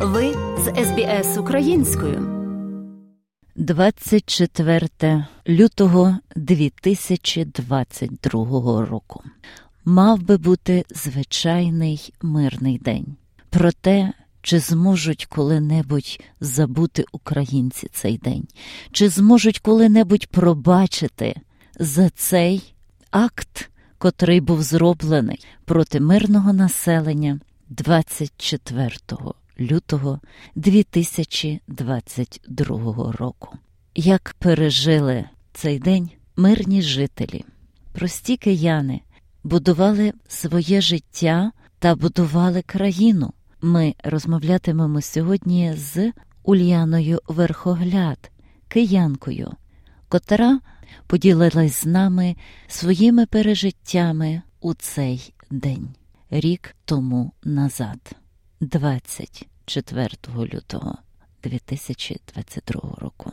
Ви з СБС українською. 24 лютого 2022 року. Мав би бути звичайний мирний день. Проте, чи зможуть коли-небудь забути українці цей день, чи зможуть коли-небудь пробачити за цей акт, котрий був зроблений проти мирного населення 24 лютого 2022 року. Як пережили цей день мирні жителі, прості кияни будували своє життя та будували країну. Ми розмовлятимемо сьогодні з Ульяною Верхогляд, киянкою, котра поділилась з нами своїми пережиттями у цей день, рік тому назад. 24 лютого 2022 року.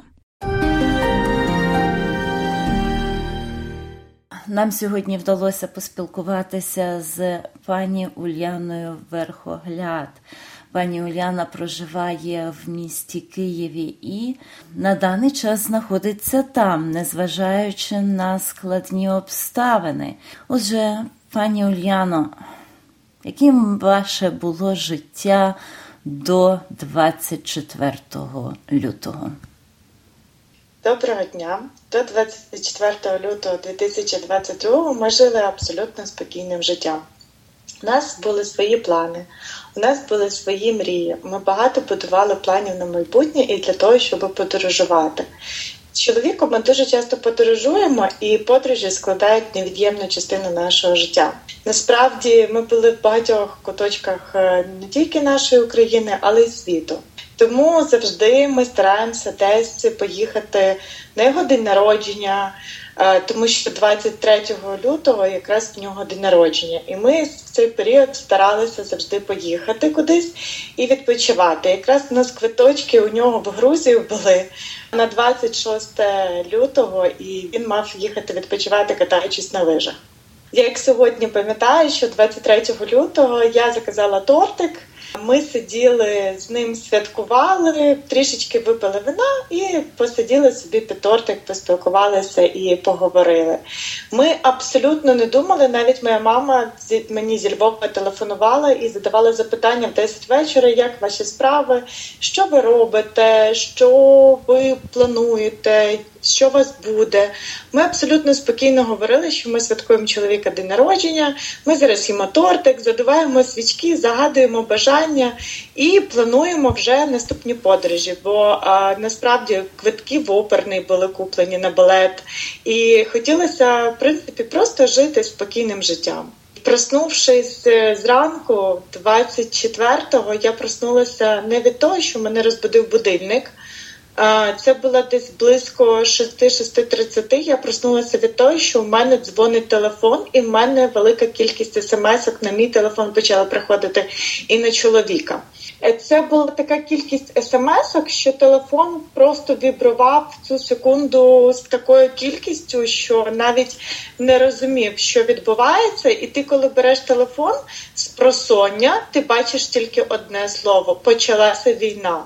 Нам сьогодні вдалося поспілкуватися з пані Ульяною Верхогляд. Пані Уляна проживає в місті Києві і на даний час знаходиться там, незважаючи на складні обставини. Отже, пані Ульяно, яким ваше було життя до 24 лютого? Доброго дня. До 24 лютого 2022 ми жили абсолютно спокійним життям. У нас були свої плани, у нас були свої мрії. Ми багато будували планів на майбутнє і для того, щоб подорожувати. Чоловіком ми дуже часто подорожуємо, і подорожі складають невід'ємну частину нашого життя. Насправді ми були в багатьох куточках е, не тільки нашої України, але й світу. Тому завжди ми стараємося десь поїхати на його день народження, тому що 23 лютого якраз в нього день народження, і ми в цей період старалися завжди поїхати кудись і відпочивати. Якраз у нас квиточки у нього в Грузію були на 26 лютого, і він мав їхати відпочивати, катаючись на лижах. Я як сьогодні пам'ятаю, що 23 лютого я заказала тортик. Ми сиділи з ним, святкували, трішечки випили вина і посиділи собі під тортик, поспілкувалися і поговорили. Ми абсолютно не думали. Навіть моя мама мені зі Львова телефонувала і задавала запитання в 10 вечора, як ваші справи, що ви робите, що ви плануєте що у вас буде. Ми абсолютно спокійно говорили, що ми святкуємо чоловіка день народження. Ми зараз їмо тортик, задуваємо свічки, загадуємо бажання і плануємо вже наступні подорожі. Бо а, насправді квитки в оперний були куплені на балет, і хотілося в принципі просто жити спокійним життям. Проснувшись е, зранку, 24-го, я проснулася не від того, що мене розбудив будильник. Це було десь близько 6-6.30. Я проснулася від того, що в мене дзвонить телефон, і в мене велика кількість смс-ок на мій телефон почала приходити і на чоловіка. Е, це була така кількість смс-ок, що телефон просто вібрував цю секунду з такою кількістю, що навіть не розумів, що відбувається, і ти, коли береш телефон з просоння, ти бачиш тільки одне слово: почалася війна.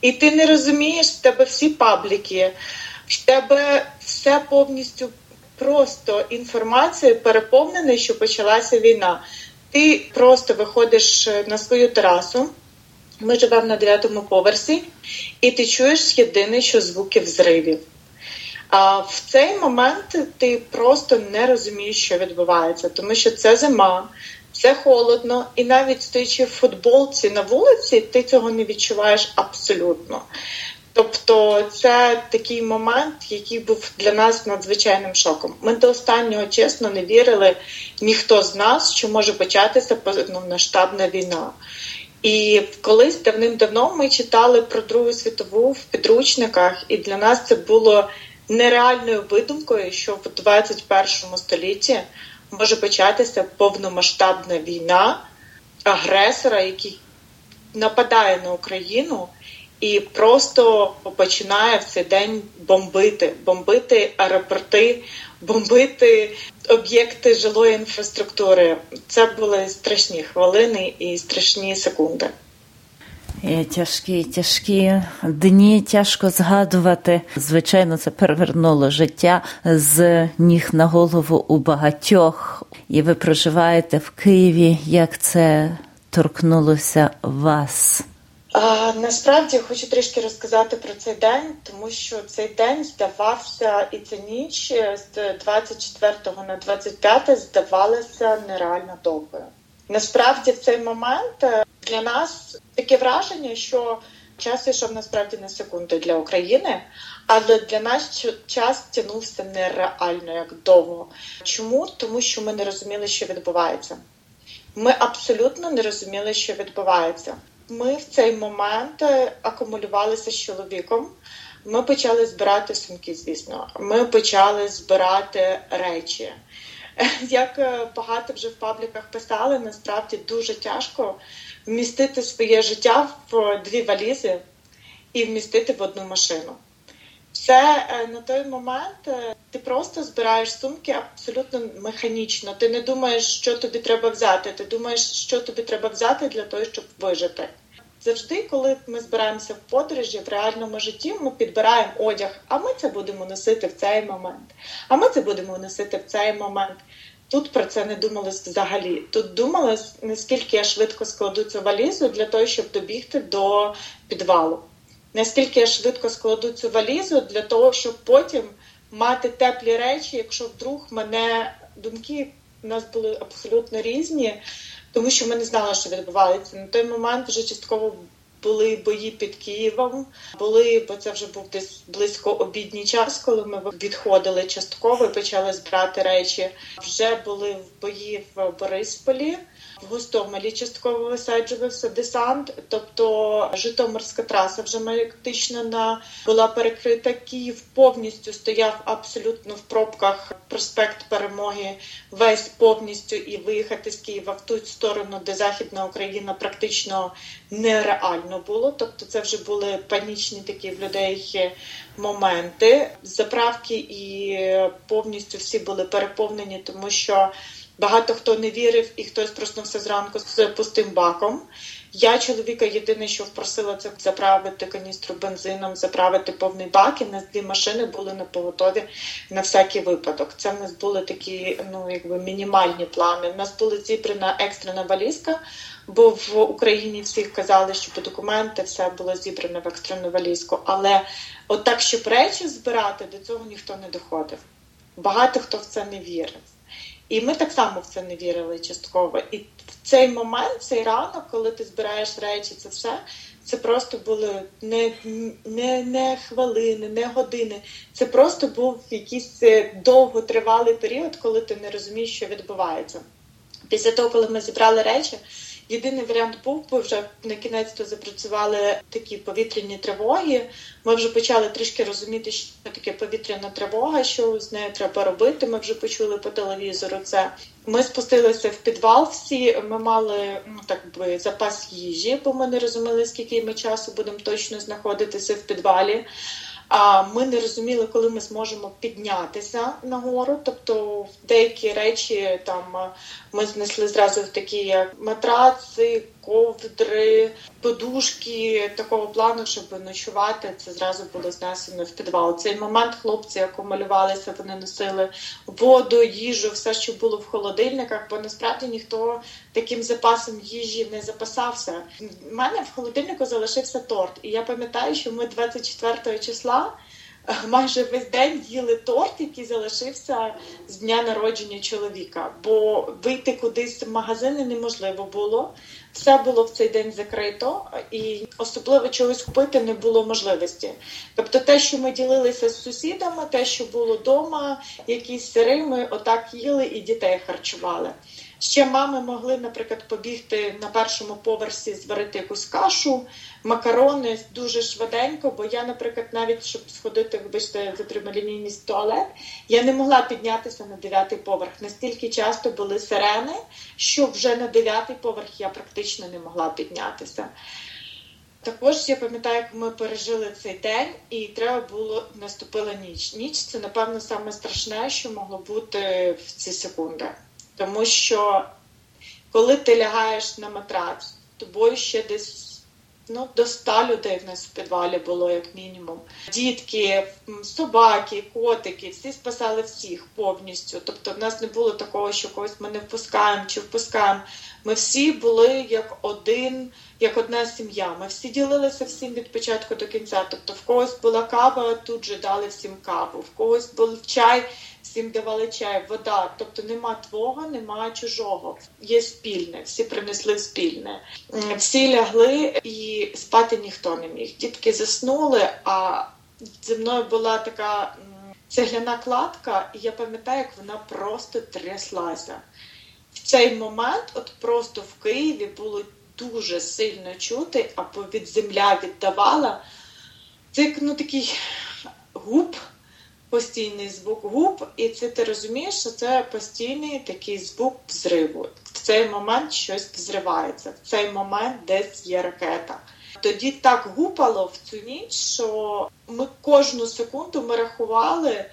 І ти не розумієш, в тебе всі пабліки, в тебе все повністю просто інформацією переповнене, що почалася війна. Ти просто виходиш на свою терасу. Ми живемо на дев'ятому поверсі, і ти чуєш єдине, що звуки взривів. А в цей момент ти просто не розумієш, що відбувається, тому що це зима, це холодно, і навіть стоячи в футболці на вулиці, ти цього не відчуваєш абсолютно. Тобто це такий момент, який був для нас надзвичайним шоком. Ми до останнього чесно не вірили ніхто з нас, що може початися повномасштабна війна. І колись давним-давно ми читали про Другу світову в підручниках, і для нас це було нереальною видумкою, що в 21 столітті може початися повномасштабна війна агресора, який нападає на Україну і просто починає в цей день бомбити, бомбити аеропорти, бомбити об'єкти жилої інфраструктури. Це були страшні хвилини і страшні секунди. І Тяжкі, тяжкі дні, тяжко згадувати. Звичайно, це перевернуло життя з ніг на голову у багатьох, і ви проживаєте в Києві. Як це торкнулося вас? А, Насправді хочу трішки розказати про цей день, тому що цей день здавався, і ця ніч з 24 на 25 здавалася нереально довгою. Насправді, в цей момент е, для нас таке враження, що час йшов насправді на секунди для України, але для нас час тягнувся нереально як довго. Чому? Тому що ми не розуміли, що відбувається. Ми абсолютно не розуміли, що відбувається. Ми в цей момент е, акумулювалися з чоловіком. Ми почали збирати сумки, звісно. Ми почали збирати речі. Як е, багато вже в пабліках писали, насправді дуже тяжко вмістити своє життя в дві валізи і вмістити в одну машину. Це е, на той момент е, ти просто збираєш сумки абсолютно механічно. Ти не думаєш, що тобі треба взяти. Ти думаєш, що тобі треба взяти для того, щоб вижити. Завжди, коли ми збираємося в подорожі в реальному житті, ми підбираємо одяг, а ми це будемо носити в цей момент. А ми це будемо носити в цей момент. Тут про це не думалось взагалі. Тут думалось, наскільки я швидко складу цю валізу для того, щоб добігти до підвалу. Наскільки я швидко складу цю валізу для того, щоб потім мати теплі речі, якщо вдруг мене думки у нас були абсолютно різні тому що ми не знали, що відбувається. На той момент вже частково були бої під Києвом, були, бо це вже був десь близько обідній час, коли ми відходили частково і почали збирати речі. Вже були бої в Борисполі. В Гостомелі частково висаджувався десант, тобто Житомирська траса вже практично на була перекрита. Київ повністю стояв абсолютно в пробках. Проспект Перемоги весь повністю і виїхати з Києва в ту сторону, де Західна Україна практично нереально було. Тобто, це вже були панічні такі в людей моменти. Заправки і повністю всі були переповнені, тому що. Багато хто не вірив, і хтось проснувся зранку з пустим баком. Я чоловіка єдине, що впросила, це заправити каністру бензином, заправити повний бак. І нас дві машини були на поготові на всякий випадок. Це в нас були такі, ну якби мінімальні плани. У нас була зібрана екстрена валізка, бо в Україні всі казали, що по документи все було зібрано в екстрену валізку. Але от так, щоб речі збирати, до цього ніхто не доходив. Багато хто в це не вірив. І ми так само в це не вірили частково. І в цей момент, цей ранок, коли ти збираєш речі, це все. Це просто були не не, не хвилини, не години. Це просто був якийсь е, довготривалий період, коли ти не розумієш, що відбувається. Після того, коли ми зібрали речі, Єдиний варіант був, бо вже на кінець то запрацювали такі повітряні тривоги. Ми вже почали трішки розуміти, що таке повітряна тривога, що з нею треба робити. Ми вже почули по телевізору. Це ми спустилися в підвал. Всі ми мали ну так би запас їжі, бо ми не розуміли, скільки ми часу будемо точно знаходитися в підвалі. А ми не розуміли, коли ми зможемо піднятися нагору. Тобто деякі речі там ми знесли зразу в такі як матраци, ковдри, подушки такого плану, щоб ночувати. Це зразу було знесено в підвал. Цей момент хлопці акумулювалися, вони носили воду, їжу, все, що було в холодильниках, бо насправді ніхто таким запасом їжі не запасався. У мене в холодильнику залишився торт, і я пам'ятаю, що ми 24 числа майже весь день їли торт, який залишився з дня народження чоловіка. Бо вийти кудись в магазини неможливо було. Все було в цей день закрито, і особливо чогось купити не було можливості. Тобто, те, що ми ділилися з сусідами, те, що було вдома, якісь сири, ми отак їли і дітей харчували. Ще мами могли, наприклад, побігти на першому поверсі, зварити якусь кашу, макарони дуже швиденько. Бо я, наприклад, навіть щоб сходити, вибачте, за прямолінійність туалет, я не могла піднятися на дев'ятий поверх. Настільки часто були сирени, що вже на дев'ятий поверх я практично не могла піднятися. Також я пам'ятаю, як ми пережили цей день, і треба було наступила ніч. Ніч це, напевно, саме що могло бути в ці секунди. Тому що коли ти лягаєш на матрац, тобою ще десь ну, до ста людей в нас в підвалі було, як мінімум. Дітки, собаки, котики, всі спасали всіх повністю. Тобто, в нас не було такого, що когось ми не впускаємо чи впускаємо. Ми всі були як один, як одна сім'я. Ми всі ділилися всім від початку до кінця. Тобто, в когось була кава, тут же дали всім каву, в когось був чай всім давали чай, вода. Тобто нема твого, нема чужого. Є спільне, всі принесли спільне. Всі лягли і спати ніхто не міг. Дітки заснули, а зі мною була така цегляна кладка, і я пам'ятаю, як вона просто тряслася. В цей момент, от просто в Києві було дуже сильно чути, або від земля віддавала. Це ну, такий губ постійний звук губ, і це ти розумієш, що це постійний такий звук взриву. В цей момент щось взривається, в цей момент десь є ракета. Тоді так гупало в цю ніч, що ми кожну секунду ми рахували,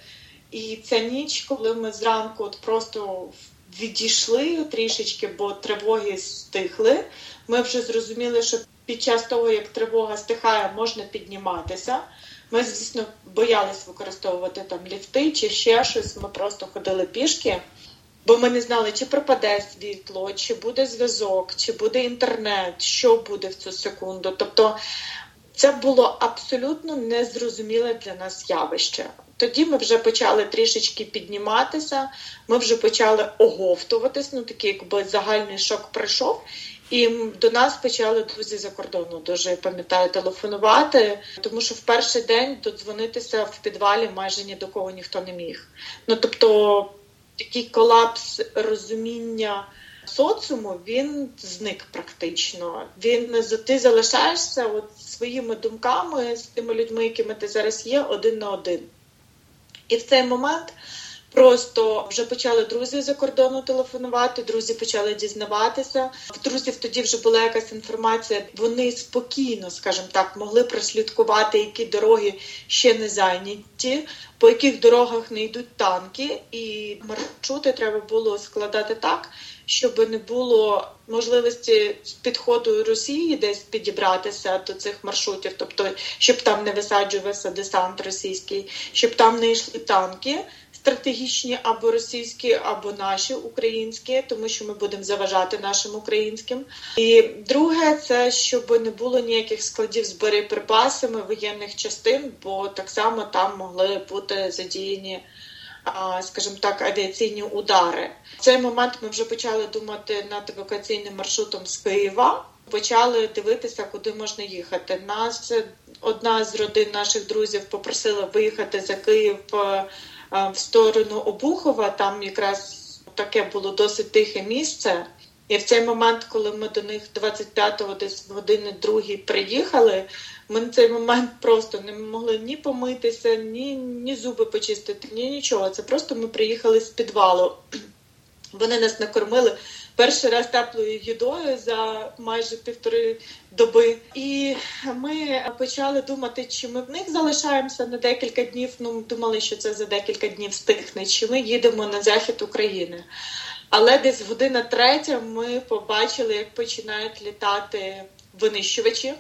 і ця ніч, коли ми зранку от просто відійшли трішечки, бо тривоги стихли, ми вже зрозуміли, що під час того, як тривога стихає, можна підніматися. Ми, звісно, боялись використовувати там ліфти чи ще щось. Ми просто ходили пішки, бо ми не знали, чи пропаде світло, чи буде зв'язок, чи буде інтернет, що буде в цю секунду. Тобто це було абсолютно незрозуміле для нас явище. Тоді ми вже почали трішечки підніматися, ми вже почали оговтуватись, ну такий якби загальний шок пройшов. І до нас почали друзі за кордону дуже пам'ятаю телефонувати, тому що в перший день додзвонитися в підвалі майже ні до кого ніхто не міг. Ну тобто такий колапс розуміння соціуму він зник практично. Він ти залишаєшся от своїми думками з тими людьми, якими ти зараз є, один на один. І в цей момент. Просто вже почали друзі за кордону телефонувати. Друзі почали дізнаватися. В друзів тоді вже була якась інформація. Вони спокійно, скажімо так, могли прослідкувати, які дороги ще не зайняті, по яких дорогах не йдуть танки, і маршрути треба було складати так, щоб не було можливості з підходу Росії десь підібратися до цих маршрутів, тобто щоб там не висаджувався десант російський, щоб там не йшли танки стратегічні або російські, або наші українські, тому що ми будемо заважати нашим українським. І друге, це щоб не було ніяких складів з боєприпасами воєнних частин, бо так само там могли бути задіяні. Скажімо так, авіаційні удари. В цей момент ми вже почали думати над евакуаційним маршрутом з Києва. Почали дивитися, куди можна їхати. Нас одна з родин наших друзів попросила виїхати за Київ в сторону Обухова. Там якраз таке було досить тихе місце. І в цей момент, коли ми до них 25-го десь години другій приїхали, ми на цей момент просто не могли ні помитися, ні ні зуби почистити, ні нічого. Це просто ми приїхали з підвалу. Вони нас накормили перший раз теплою їдою за майже півтори доби. І ми почали думати, чи ми в них залишаємося на декілька днів. Ну думали, що це за декілька днів стихне, чи ми їдемо на захід України. Але десь година третя ми побачили, як починають літати винищувачі.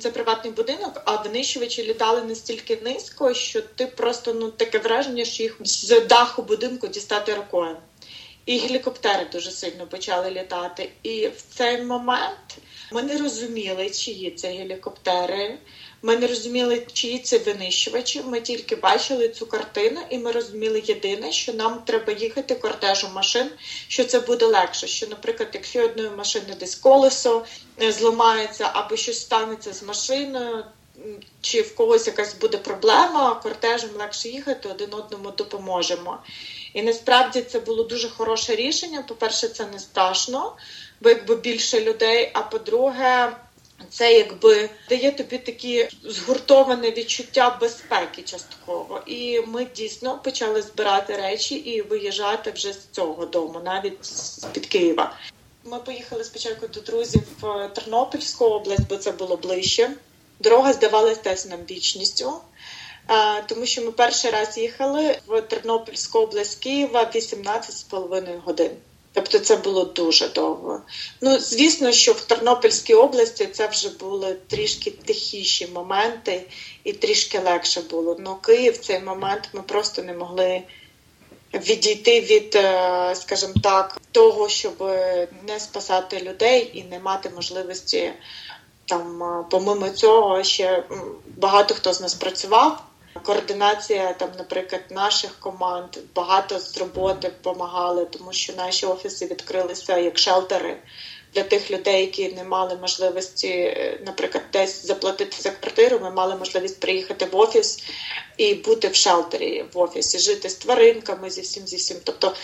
Це приватний будинок, а винищувачі літали настільки низько, що ти просто ну таке враження, що їх з даху будинку дістати рукою і гелікоптери дуже сильно почали літати. І в цей момент ми не розуміли, чиї це гелікоптери. Ми не розуміли, чиї це винищувачі. Ми тільки бачили цю картину, і ми розуміли єдине, що нам треба їхати кортежом машин, що це буде легше. Що, наприклад, якщо одної машини десь колесо е, зламається або щось станеться з машиною. Чи в когось якась буде проблема, кортежем легше їхати, один одному допоможемо. І насправді це було дуже хороше рішення. По-перше, це не страшно, бо якби більше людей. А по-друге, це якби дає тобі такі згуртоване відчуття безпеки частково. І ми дійсно почали збирати речі і виїжджати вже з цього дому, навіть з під Києва. Ми поїхали спочатку до друзів в Тернопільську область, бо це було ближче. Дорога здавалася теж нам вічністю тому що ми перший раз їхали в Тернопільську область Києва 18,5 годин. Тобто це було дуже довго. Ну, звісно, що в Тернопільській області це вже були трішки тихіші моменти і трішки легше було. Ну Київ цей момент ми просто не могли відійти від, е, скажімо так, того, щоб не спасати людей і не мати можливості там, помимо цього, ще багато хто з нас працював. Координація там, наприклад, наших команд багато з роботи допомагали, тому що наші офіси відкрилися як шелтери для тих людей, які не мали можливості, е, наприклад, десь заплатити за квартиру. Ми мали можливість приїхати в офіс і бути в шелтері в офісі, жити з тваринками зі всім зі всім. Тобто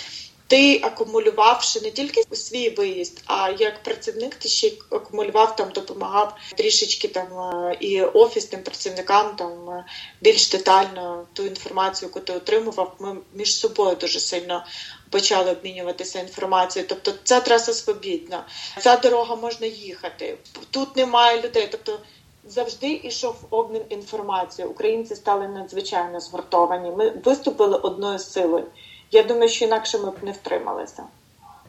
ти акумулювавши не тільки свій виїзд, а як працівник ти ще акумулював там, допомагав трішечки там е, і офісним працівникам там е, більш детально ту інформацію, яку ти отримував. Ми між собою дуже сильно почали обмінюватися інформацією. Тобто, ця траса свобідна, ця дорога можна їхати. Тут немає людей. Тобто завжди йшов обмін інформацією. Українці стали надзвичайно згуртовані. Ми виступили одною силою. Я думаю, що інакше ми б не втрималися.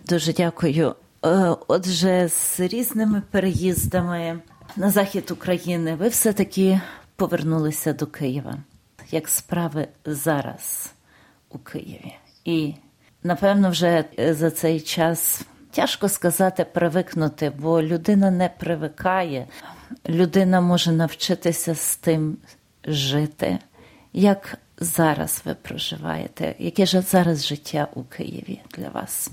Дуже дякую. Е, отже, з різними переїздами на захід України ви все-таки повернулися до Києва. Як справи зараз у Києві? І напевно, вже за цей час тяжко сказати привикнути, бо людина не привикає, людина може навчитися з тим жити. Як зараз ви проживаєте? Яке ж зараз життя у Києві для вас?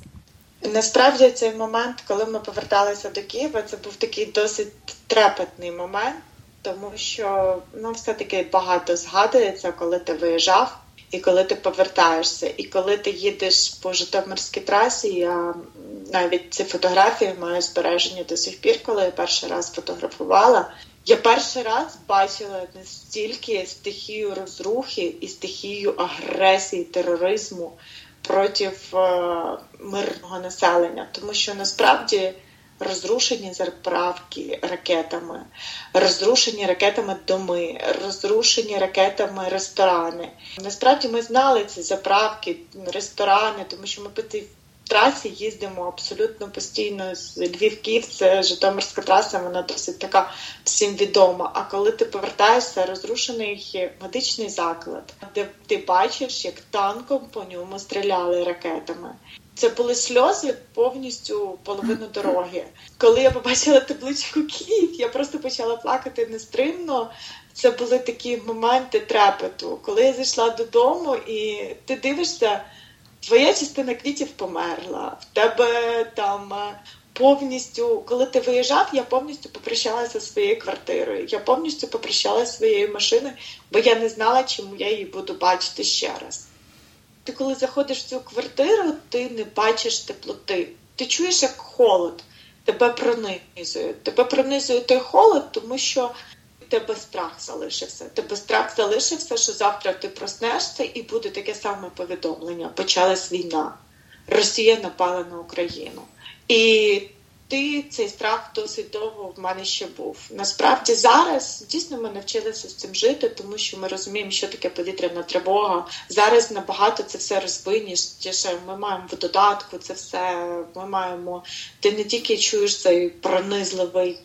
Насправді цей момент, коли ми поверталися до Києва, це був такий досить трепетний момент, тому що ну, все-таки багато згадується, коли ти виїжджав і коли ти повертаєшся. І коли ти їдеш по Житомирській трасі, я навіть ці фотографії маю збережені до сих пір, коли я перший раз фотографувала. Я перший раз бачила настільки стихію розрухи і стихію агресії, тероризму проти е, мирного населення, тому що насправді розрушені заправки ракетами, розрушені ракетами доми, розрушені ракетами ресторани. Насправді ми знали ці заправки, ресторани, тому що ми трасі їздимо абсолютно постійно з Львів Київ, це Житомирська траса, вона досить така всім відома. А коли ти повертаєшся, розрушений медичний заклад, де ти бачиш, як танком по ньому стріляли ракетами. Це були сльози повністю половину дороги. Коли я побачила табличку Київ, я просто почала плакати нестримно. Це були такі моменти трепету. Коли я зайшла додому, і ти дивишся твоя частина квітів померла, в тебе там е, повністю, коли ти виїжджав, я повністю попрощалася зі своєю квартирою. Я повністю попрощалася своєю машиною, бо я не знала, чому я її буду бачити ще раз. Ти коли заходиш в цю квартиру, ти не бачиш теплоти. Ти чуєш як холод, тебе пронизує. Тебе пронизує той холод, тому що тебе страх залишився. Тебе страх залишився, що завтра ти проснешся і буде таке саме повідомлення. Почалась війна. Росія напала на Україну. І ти цей страх досить довго в мене ще був. Насправді зараз дійсно ми навчилися з цим жити, тому що ми розуміємо, що таке повітряна тривога. Зараз набагато це все розбиніше. Ми маємо в додатку це все. Ми маємо. Ти не тільки чуєш цей пронизливий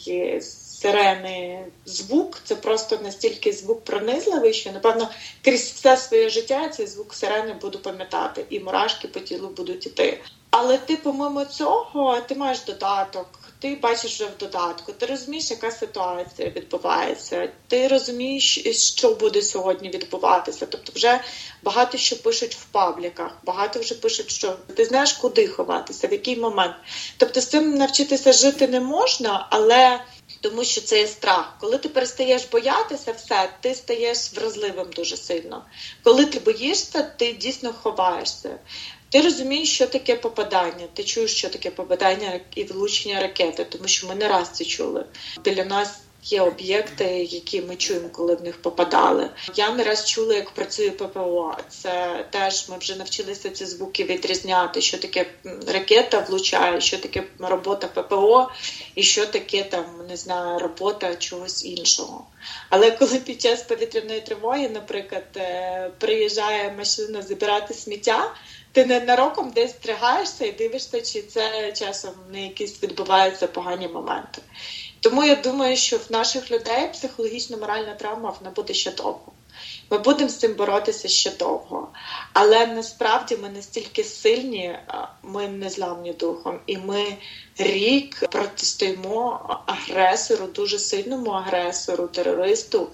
сирени звук, це просто настільки звук пронизливий, що напевно крізь все своє життя цей звук сирени буду пам'ятати, і мурашки по тілу будуть іти. Але ти, помимо цього, ти маєш додаток, ти бачиш вже в додатку, ти розумієш, яка ситуація відбувається, ти розумієш, що буде сьогодні відбуватися. Тобто, вже багато що пишуть в пабліках, багато вже пишуть, що ти знаєш, куди ховатися, в який момент. Тобто, з цим навчитися жити не можна, але тому що це є страх. Коли ти перестаєш боятися, все, ти стаєш вразливим дуже сильно. Коли ти боїшся, ти дійсно ховаєшся. Ти розумієш, що таке попадання. Ти чуєш, що таке попадання і влучення ракети, тому що ми не раз це чули. Біля нас Є об'єкти, які ми чуємо, коли в них попадали. Я не раз чула, як працює ППО. Це теж ми вже навчилися ці звуки відрізняти, що таке ракета влучає, що таке робота ППО, і що таке там не знаю, робота чогось іншого. Але коли під час повітряної тривоги, наприклад, е, приїжджає машина забирати сміття ти ненароком десь стригаєшся і дивишся, чи це часом не якісь відбуваються погані моменти. Тому я думаю, що в наших людей психологічно моральна травма вона буде ще довго. Ми будемо з цим боротися ще довго. Але насправді ми настільки сильні, ми не зламні духом, і ми рік протистоїмо агресору, дуже сильному агресору, терористу.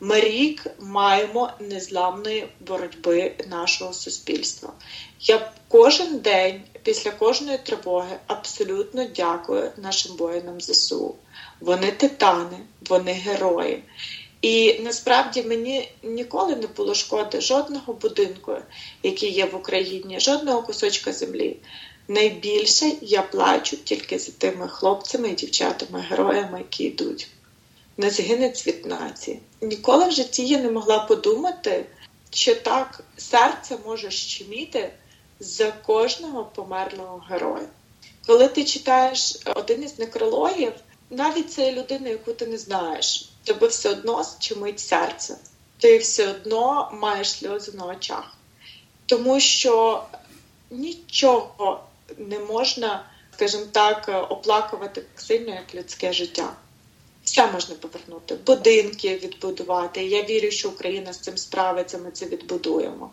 Ми рік маємо незламної боротьби нашого суспільства. Я кожен день після кожної тривоги абсолютно дякую нашим воїнам ЗСУ. Вони титани, вони герої. І насправді мені ніколи не було шкоди жодного будинку, який є в Україні, жодного кусочка землі. Найбільше я плачу тільки за тими хлопцями і дівчатами, героями, які йдуть. Не згине цвіт нації. Ніколи в житті я не могла подумати, що так серце може щеміти за кожного померлого героя. Коли ти читаєш один із некрологів, навіть це людина, яку ти не знаєш, тебе все одно щемить серце. Ти все одно маєш сльози на очах. Тому що нічого не можна, скажімо так, оплакувати так сильно, як людське життя. Все можна повернути, будинки відбудувати. Я вірю, що Україна з цим справиться. Ми це відбудуємо.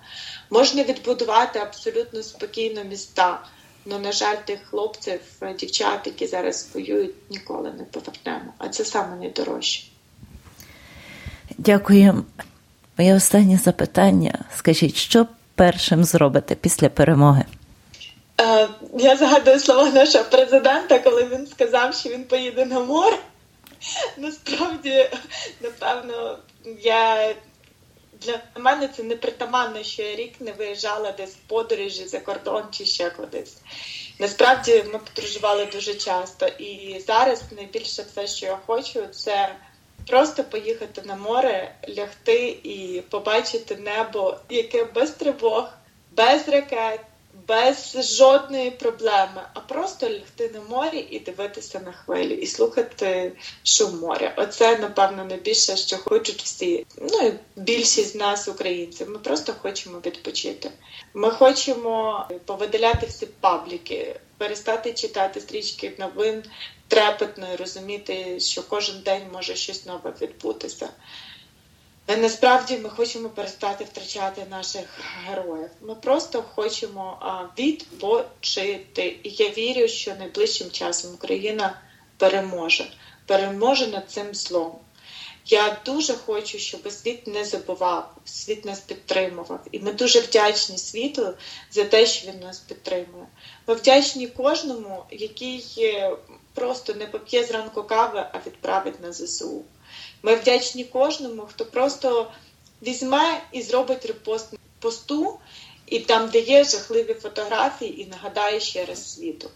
Можна відбудувати абсолютно спокійно міста. Але, на жаль, тих хлопців, дівчат, які зараз воюють, ніколи не повернемо. А це саме найдорожче. Дякую. Моє останнє запитання. Скажіть, що першим зробите після перемоги? Е, я згадую слова нашого президента, коли він сказав, що він поїде на море. Насправді, напевно, я для мене це непритаманно, що я рік не виїжджала десь в подорожі за кордон чи ще кудись. Насправді ми подорожували дуже часто, і зараз найбільше все, що я хочу, це просто поїхати на море, лягти і побачити небо, яке без тривог, без ракет без жодної проблеми, а просто лягти на морі і дивитися на хвилі, і слухати шум моря. Оце, напевно, найбільше, що хочуть всі. Ну і більшість з нас, українців. Ми просто хочемо відпочити. Ми хочемо повидаляти всі пабліки, перестати читати стрічки новин трепетно і розуміти, що кожен день може щось нове відбутися. Е, насправді ми хочемо перестати втрачати наших героїв. Ми просто хочемо відпочити. І я вірю, що найближчим часом Україна переможе, переможе над цим злом. Я дуже хочу, щоб світ не забував, світ нас підтримував. І ми дуже вдячні світу за те, що він нас підтримує. Ми вдячні кожному, який просто не поп'є зранку кави, а відправить на ЗСУ. Ми вдячні кожному, хто просто візьме і зробить репост посту, і там де є жахливі фотографії, і нагадає ще раз світу.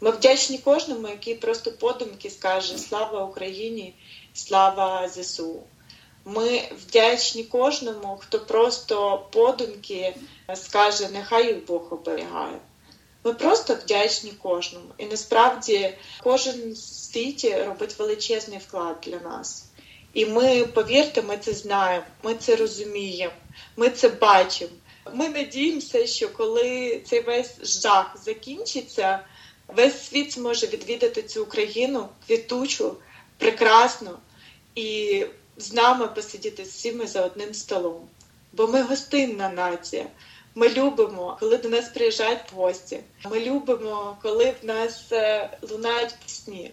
Ми вдячні кожному, який просто подумки скаже Слава Україні, слава ЗСУ. Ми вдячні кожному, хто просто подумки скаже Нехай їх Бог оберігає. Ми просто вдячні кожному. І насправді кожен світі робить величезний вклад для нас. І ми, повірте, ми це знаємо, ми це розуміємо, ми це бачимо. Ми надіємося, що коли цей весь жах закінчиться, весь світ зможе відвідати цю Україну квітучу, прекрасну і з нами посидіти всіми за одним столом. Бо ми гостинна нація. Ми любимо, коли до нас приїжджають гості. Ми любимо, коли в нас е, лунають пісні,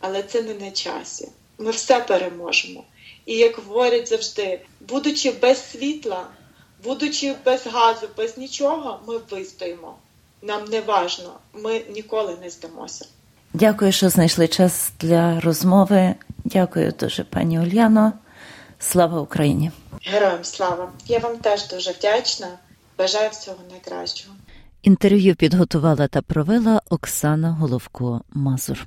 але це не на часі ми все переможемо. І як говорять завжди, будучи без світла, будучи без газу, без нічого, ми вистоїмо. Нам не важно, ми ніколи не здамося. Дякую, що знайшли час для розмови. Дякую дуже, пані Ульяно. Слава Україні! Героям слава! Я вам теж дуже вдячна. Бажаю всього найкращого. Інтерв'ю підготувала та провела Оксана Головко Мазур.